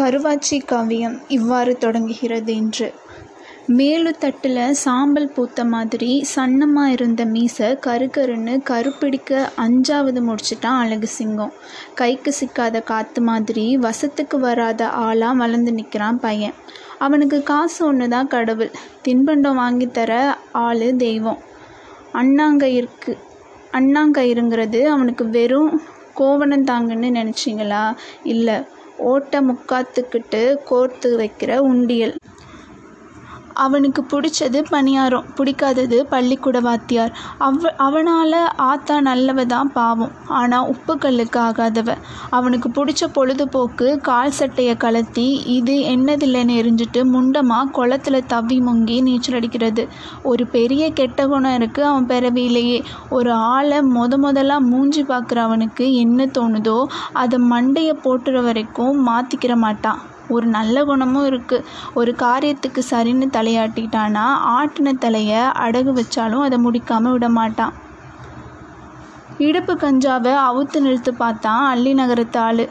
கருவாச்சி காவியம் இவ்வாறு தொடங்குகிறது என்று. மேலு தட்டில் சாம்பல் பூத்த மாதிரி சன்னமாக இருந்த மீசை கருகருன்னு கருப்பிடிக்க அஞ்சாவது முடிச்சிட்டான் அழகு சிங்கம். கைக்கு சிக்காத காற்று மாதிரி வசத்துக்கு வராத ஆளாக வளர்ந்து நிற்கிறான் பையன். அவனுக்கு காசு ஒன்று தான் கடவுள். தின்பண்டம் வாங்கி தர ஆள் தெய்வம். அண்ணாங்கயிற்கு அண்ணாங்கயிருங்கிறது அவனுக்கு வெறும் கோவணந்தாங்கன்னு நினச்சிங்களா? இல்லை ஓட்டை முக்காத்துக்கிட்டு கோர்த்து வைக்கிற உண்டியல். அவனுக்கு பிடிச்சது பணியாரம் பிடிக்காதது பள்ளிக்கூட வாத்தியார் அவ அவனால் ஆத்தா நல்லவ தான் பாவம். ஆனால் உப்புக்கல்லுக்கு ஆகாதவ. அவனுக்கு பிடிச்ச பொழுதுபோக்கு கால் சட்டையை கலத்தி இது என்னதில்லைன்னு எரிஞ்சிட்டு முண்டமாக குளத்துல தவி முங்கி நீச்சல் அடிக்கிறது. ஒரு பெரிய கெட்ட குணம் இருக்குது அவன் பிறவியிலேயே. ஒரு ஆளை முத முதலாக மூஞ்சி பார்க்குற அவனுக்கு என்ன தோணுதோ அதை மண்டையை போட்டுற வரைக்கும் மாற்றிக்கிற மாட்டான். ஒரு நல்ல குணமும் இருக்குது ஒரு காரியத்துக்கு சரின்னு தலையாட்டிட்டானா ஆட்டின தலையை அடகு வச்சாலும் அதை முடிக்காமல் விட மாட்டான். இடுப்பு கஞ்சாவை அவுத்து நிறுத்து பார்த்தான் அள்ளி நகரத்து ஆள்.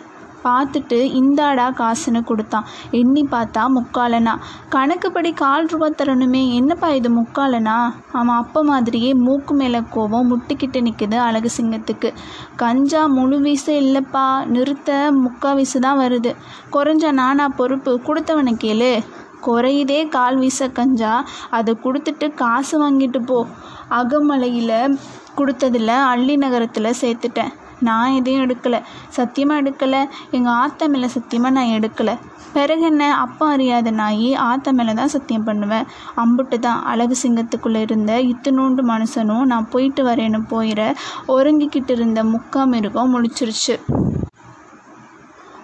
பார்த்துட்டு இந்தாடா காசுன்னு கொடுத்தான். எண்ணி பார்த்தா முக்காலனா. கணக்குப்படி கால் ரூபா தரணுமே. என்னப்பா இது முக்காலனா? அவன் அப்பா மாதிரியே மூக்கு மேலே கோவம் முட்டிக்கிட்டு நிற்குது அழகு சிங்கத்துக்கு. கஞ்சா முழு வீசு இல்லைப்பா. நிறுத்த. முக்கா வீசு தான் வருது. குறைஞ்சா நானா பொறுப்பு கொடுத்தவனை கேளு. குறையுதே கால் வீச கஞ்சா. அதை கொடுத்துட்டு காசு வாங்கிட்டு போ. அகமலையில் கொடுத்ததில் அள்ளி நகரத்தில் சேர்த்துட்டேன். நான் எதையும் எடுக்கலை. சத்தியமாக எடுக்கலை. எங்கள் ஆத்தா மேலே சத்தியமாக நான் எடுக்கலை. பிறகு என்ன? அப்பா அறியாத நாயி ஆத்தா மேலே தான் சத்தியம் பண்ணுவேன். அம்புட்டு தான் அழகு சிங்கத்துக்குள்ளே இருந்த இத்தினூண்டு மனுஷனும் நான் போயிட்டு வரேன்னு போயிட ஒருங்கிக்கிட்டு இருந்த முக்கா மிருகம் முழிச்சிருச்சு.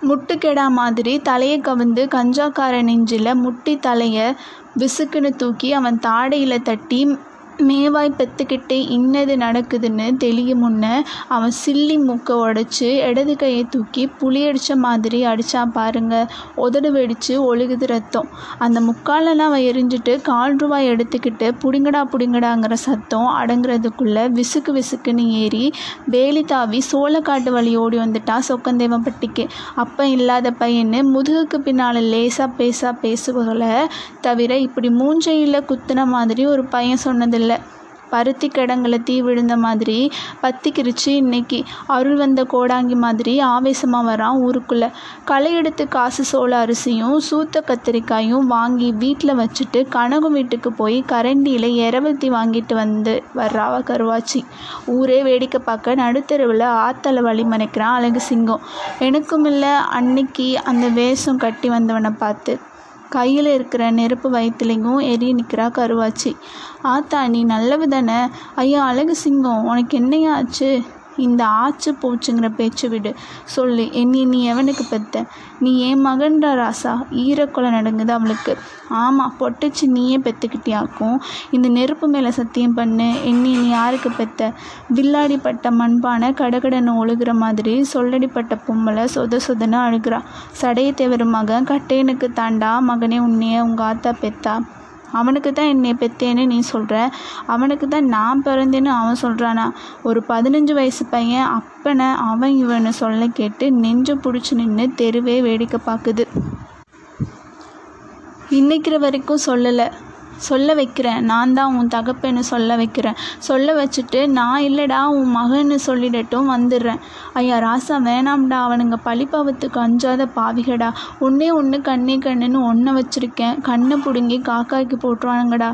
முட்டுக்கெடா மாதிரி தலையை கவிந்து கஞ்சாக்கார நெஞ்சில் முட்டி தலையை விசுக்குன்னு தூக்கி அவன் தாடையில் தட்டி மேவாய் பெற்றுக்கிட்டு இன்னது நடக்குதுன்னு தெளிய முன்ன அவன் சில்லி மூக்கை உடச்சி இடது கையை தூக்கி புளி அடித்த மாதிரி அடித்தா பாருங்க. உதடு வெடித்து ஒழுகுது ரத்தம். அந்த முக்காலெல்லாம் அவன் எரிஞ்சிட்டு கால் ரூபாய் எடுத்துக்கிட்டு புடிங்கடா புடிங்கடாங்கிற சத்தம் அடங்குறதுக்குள்ளே விசுக்கு விசுக்குன்னு ஏறி வேலி தாவி சோளக்காட்டு வழி ஓடி வந்துட்டான் சொக்கந்தேவப்பட்டிக்கு அப்போ இல்லாத பையன்னு முதுகுக்கு பின்னால் லேசாக பேசா பேசுவதில் தவிர இப்படி மூஞ்சையில் குத்துன மாதிரி ஒரு பையன் சொன்னதில்லை. இல்லை. பருத்தி கிடங்குல தீ விழுந்த மாதிரி பத்திக்கிருச்சு இன்னைக்கு. அருள் வந்த கோடாங்கி மாதிரி ஆவேசமாக வரான் ஊருக்குள்ளே. களை எடுத்து காசு சோள அரிசியும் சூத்த கத்திரிக்காயும் வாங்கி வீட்டில் வச்சுட்டு கனகு வீட்டுக்கு போய் கரண்டியில் எரவத்தி வாங்கிட்டு வந்து வர்றாவ கருவாச்சி. ஊரே வேடிக்கை பார்க்க நடுத்தெருவில் ஆத்தல வழி மறைக்கிறான் அழகு சிங்கம். எனக்கும் இல்லை அன்னைக்கு அந்த வேஷம் கட்டி வந்தவனை பார்த்து. கையில் இருக்கிற நெருப்பு வயிற்றுலையும் எரிய நிற்கிறா கருவாச்சி. ஆத்தா நீ நல்லவு தானே? ஐயா அழகு சிங்கம் உனக்கு என்னையா ஆச்சு? இந்த ஆச்சு போச்சுங்கிற பேச்சு விடு. சொல்லு என்னை நீ எவனுக்கு பெத்த? நீ என் மகன்ற ராசா ஈரக்குலை நடுங்குது அவளுக்கு. ஆமாம் பொட்டுச்சு நீயே பெற்றுக்கிட்டியாக்கும் இந்த நெருப்பு மேலே சத்தியம் பண்ணு என்னை நீ யாருக்கு பெத்த? வில்லாடிப்பட்ட மண்பானை கடகடன்னு ஒழுகுற மாதிரி சொல்லடிப்பட்ட பொம்மலை சொத சொதன்னு அழுகிறா. சடையத்தேவர் மகன் கட்டையனுக்கு தாண்டா மகனே உன்னைய உங்கள் ஆத்தா பெத்தா. அவனுக்கு தான் என்னை பெற்றேன்னு நீ சொல்கிற அவனுக்கு தான் நான் பிறந்தேன்னு அவன் சொல்கிறானா ஒரு பதினஞ்சு வயசு பையன் அப்பனை அவன் இவனு சொல்ல கேட்டு நெஞ்சு பிடிச்சி நின்று தெருவே வேடிக்கை பார்க்குது. இன்னைக்கிற வரைக்கும் சொல்லலை. சொல்ல வைக்கிறேன். நான் தான் உன் தகப்பன்னு சொல்ல வைக்கிறேன். சொல்ல வச்சுட்டு நான் இல்லைடா உன் மகன்னு சொல்லிடட்டும் வந்துடுறேன். ஐயா ராசா வேணாம்டா. அவனுங்க பழிப்பாவத்துக்கு அஞ்சாத பாவிகடா. ஒன்றே ஒன்று கண்ணே கண்ணுன்னு ஒன்றை வச்சுருக்கேன். கண்ணை பிடுங்கி காக்காய்க்கு போட்டுருவானுங்கடா.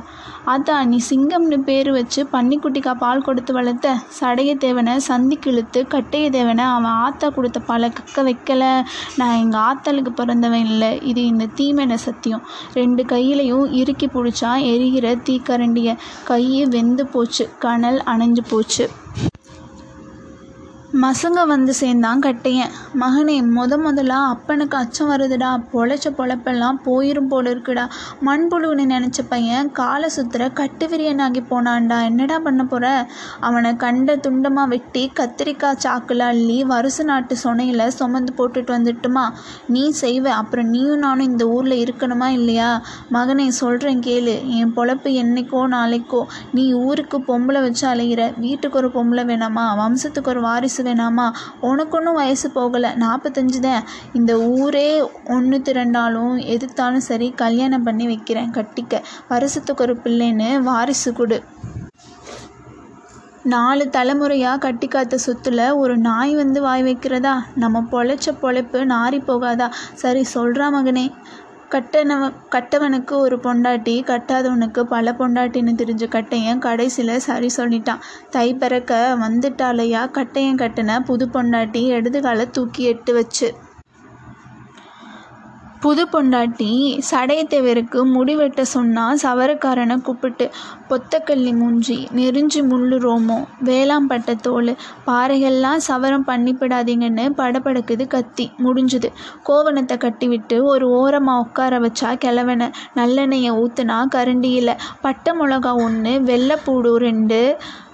ஆத்தா நீ சிங்கம்னு பேர் வச்சு பன்னிக்குட்டிக்கா பால் கொடுத்து வளர்த்த சடைய தேவனை சந்திக்கு இழுத்து கட்டைய தேவனை அவன் ஆத்தா கொடுத்த பல கக்க வைக்கல. நான் எங்கள் ஆத்தலுக்கு பிறந்தவன் இல்லை. இது இந்த தீமென சத்தியம். ரெண்டு கையிலையும் இறுக்கி பிடிச்சா எரிகிற தீக்கரண்டிய கையை வெந்து போச்சு. கனல் அணைஞ்சு போச்சு. மசங்க வந்து சேர்ந்தான் கட்டையன். மகனே முத முதலாக அப்பனுக்கு அச்சம் வருதுடா. பொழைச்ச பொழப்பெல்லாம் போயிரும் போல இருக்குடா மண்புழுவுன்னு நினச்ச பையன் காலை சுத்துற கட்டு விரியனாகி போனான்டா. என்னடா பண்ண போகிற அவனை கண்ட துண்டமாக வெட்டி கத்திரிக்காய் சாக்கில் அள்ளி வருச நாட்டு சொனையில் சுமந்து போட்டுட்டு வந்துட்டுமா. நீ செய்வ அப்புறம் நீயும் நானும் இந்த ஊரில் இருக்கணுமா இல்லையா? மகனே சொல்கிறேன் கேளு. என் பொழப்பு என்னைக்கோ நாளைக்கோ நீ ஊருக்கு பொம்பளை வச்சு அலைகிற வீட்டுக்கு ஒரு பொம்பளை வேணாமா? வம்சத்துக்கு ஒரு வாரிசு வேணாமா? உனக்கு ஒன்றும் வயசு போகலை. நாற்பத்தஞ்சு தான் இந்த ஊரே ஒன்று திரண்டாலும் எதிர்த்தாலும் சரி கல்யாணம் பண்ணி வைக்கிறேன். கட்டிக்க. வருஷத்துக்கு ஒரு பிள்ளைன்னு வாரிசு கொடு. நாலு தலைமுறையாக கட்டி காத்த சொத்துல ஒரு நாய் வந்து வாய் வைக்கிறதா? நம்ம பொழைச்ச பொழைப்பு நாறி போகாதா? சரி சொல்கிறா மகனே. கட்டணவ கட்டவனுக்கு ஒரு பொண்டாட்டி கட்டாதவனுக்கு பல பொண்டாட்டின்னு தெரிஞ்ச கட்டையன் கடைசியில் சரி சொல்லிட்டான். தை பிறக்க வந்துட்டாலையா கட்டையன் கட்டின புது பொண்டாட்டி இடது காலை தூக்கி எட்டு வச்சு. புது பொண்டாட்டி சடையத்தேவருக்கு முடி வெட்ட சொன்னா சவரக்காரனை கூப்பிட்டு பொத்தக்கல்லி மூஞ்சி நெறிஞ்சி முள்ளு ரோமம் வேளாம்பட்ட தோல் பாறைகள்லாம் சவரம் பண்ணிப்பிடாதீங்கன்னு படபடக்குது கத்தி. முடிஞ்சுது. கோவணத்தை கட்டிவிட்டு ஒரு ஓரமாக உட்கார வச்சா கிழவனை நல்லெண்ணெயை ஊற்றுனா கரண்டியில் பட்டை மிளகா ஒன்று வெள்ளைப்பூடு ரெண்டு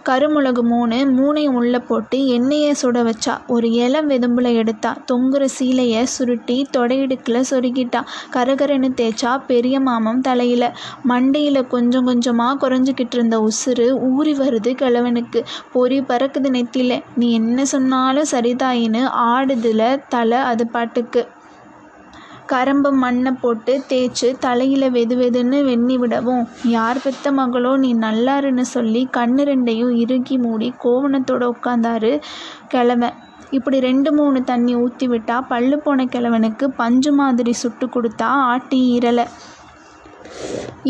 கருமிளகு மூணு மூணையும் உள்ளே போட்டு எண்ணெயை சுட வச்சா. ஒரு இளம் வெதும்பில் எடுத்தா. தொங்குற சீலையை சுருட்டி தொடையிடுக்கில் சொருகிட்டா. கரகரன்னு தேய்ச்சா பெரிய மாமம் தலையில். மண்டையில் கொஞ்சம் கொஞ்சமாக குறைஞ்சிக்கிட்டு இருந்த உசுறு ஊறி வருது கிழவனுக்கு. பொறி பறக்குது நெத்தியில். நீ என்ன சொன்னாலும் சரிதாயின்னு ஆடுதுல தலை அது பாட்டுக்கு. கரம்பு மண்ணை போட்டு தேய்ச்சி தலையில் வெது வெதுன்னு வெண்ணி விடவும். யார் பெத்த மகளோ நீ நல்லாருன்னு சொல்லி கண்ணு ரெண்டையும் இறுக்கி மூடி கோவணத்தோட உட்காந்தாரு கிழவன். இப்படி ரெண்டு மூணு தண்ணி ஊற்றி விட்டா பல்லு போன கிழவனுக்கு பஞ்சு மாதிரி சுட்டு கொடுத்தா ஆட்டி ஈரலை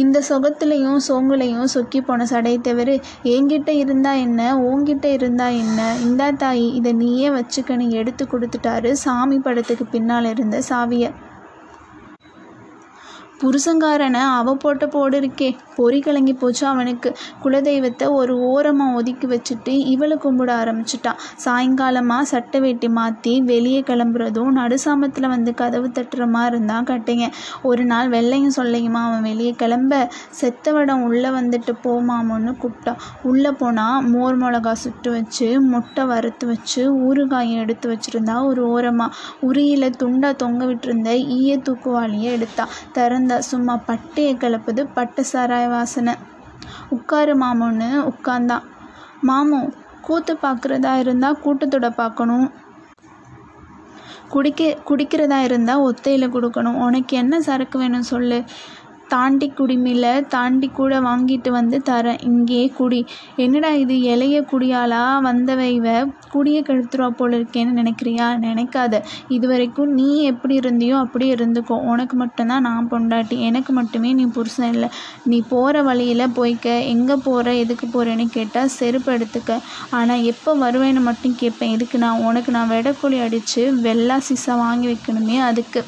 இந்த சொகத்துலையும் சோங்குலையும் சொக்கி போன சடையை தவிர என்கிட்ட இருந்தா என்ன? உன்கிட்ட இருந்தா என்ன? இந்தா தாயி இதை நீயே வச்சுக்கன்னு எடுத்து கொடுத்துட்டாரு சாமி படத்துக்கு பின்னால் இருந்த சாவியை. புருஷங்காரனை அவ போட்ட போடு இருக்கே பொறி கிளங்கி போச்சு அவனுக்கு. குலதெய்வத்தை ஒரு ஓரமாக ஒதுக்கி வச்சுட்டு இவளை கும்பிட ஆரம்பிச்சிட்டான் சாயங்காலமாக சட்டை வேட்டி மாற்றி வெளியே கிளம்புறதும் நடுசாமத்தில் வந்து கதவு தட்டுற மாதிரி இருந்தான் கட்டைங்க. ஒரு நாள் வெள்ளையும் சொல்லையுமா அவன் வெளியே கிளம்ப. செத்தவடம் உள்ளே வந்துட்டு போமாமோன்னு கூப்பிட்டான் உள்ளே போனால் மோர் மிளகா சுட்டு வச்சு முட்டை வறுத்து வச்சு ஊறுகாயும் எடுத்து வச்சுருந்தா ஒரு ஓரமாக உரியில் துண்டா தொங்க விட்டுருந்த ஈய தூக்குவாளியை எடுத்தா. திறந்த சும்மா பட்டையை கிளப்புது பட்டு சாராய வாசனை. உட்காரு மாமோன்னு உட்கார்ந்தான் மாமு கூத்து பார்க்குறதா இருந்தால் கூட்டத்தோட பார்க்கணும் குடிக்க குடிக்கிறதா இருந்தால் ஒத்தையில் கொடுக்கணும். உனக்கு என்ன சரக்கு வேணும் சொல்லு. தாண்டி குடிமில தாண்டி கூட வாங்கிட்டு வந்து தரேன் இங்கே குடி. என்னடா இது? இலைய குடியாளா வந்தவ இவ? குடியை கெடுத்துருவா போல இருக்கேன்னு நினைக்கிறியா? நினைக்காத. இது வரைக்கும் நீ எப்படி இருந்தியோ அப்படியே இருந்துக்கோ. உனக்கு மட்டும்தான் நான் பொண்டாட்டி. எனக்கு மட்டுமே நீ புருஷன் இல்லை. நீ போகிற வழியில் போய்க்க. எங்கே போகிற எதுக்கு போகிறேன்னு கேட்டால் செருப்பு எடுத்துக்க. ஆனால் எப்போ வருவேன்னு மட்டும் கேட்பேன் இதுக்கு நான்? உனக்கு நான் வெடக்கொழி அடித்து வெள்ளா சிசா வாங்கி வைக்கணுமே அதுக்கு.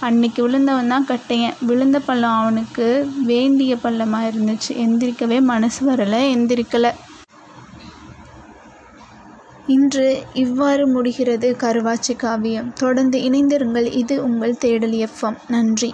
அன்னைக்கு விழுந்தவன் தான் கட்டையன். விழுந்த பள்ளம் அவனுக்கு வேண்டிய பள்ளமாக இருந்துச்சு. எந்திரிக்கவே மனசு வரலை எந்திரிக்கலை. இன்று இவ்வாறு முடிகிறது கருவாச்சி காவியம். தொடர்ந்து இணைந்திருங்கள். இது உங்கள் தேடல் எஃப்எம் நன்றி.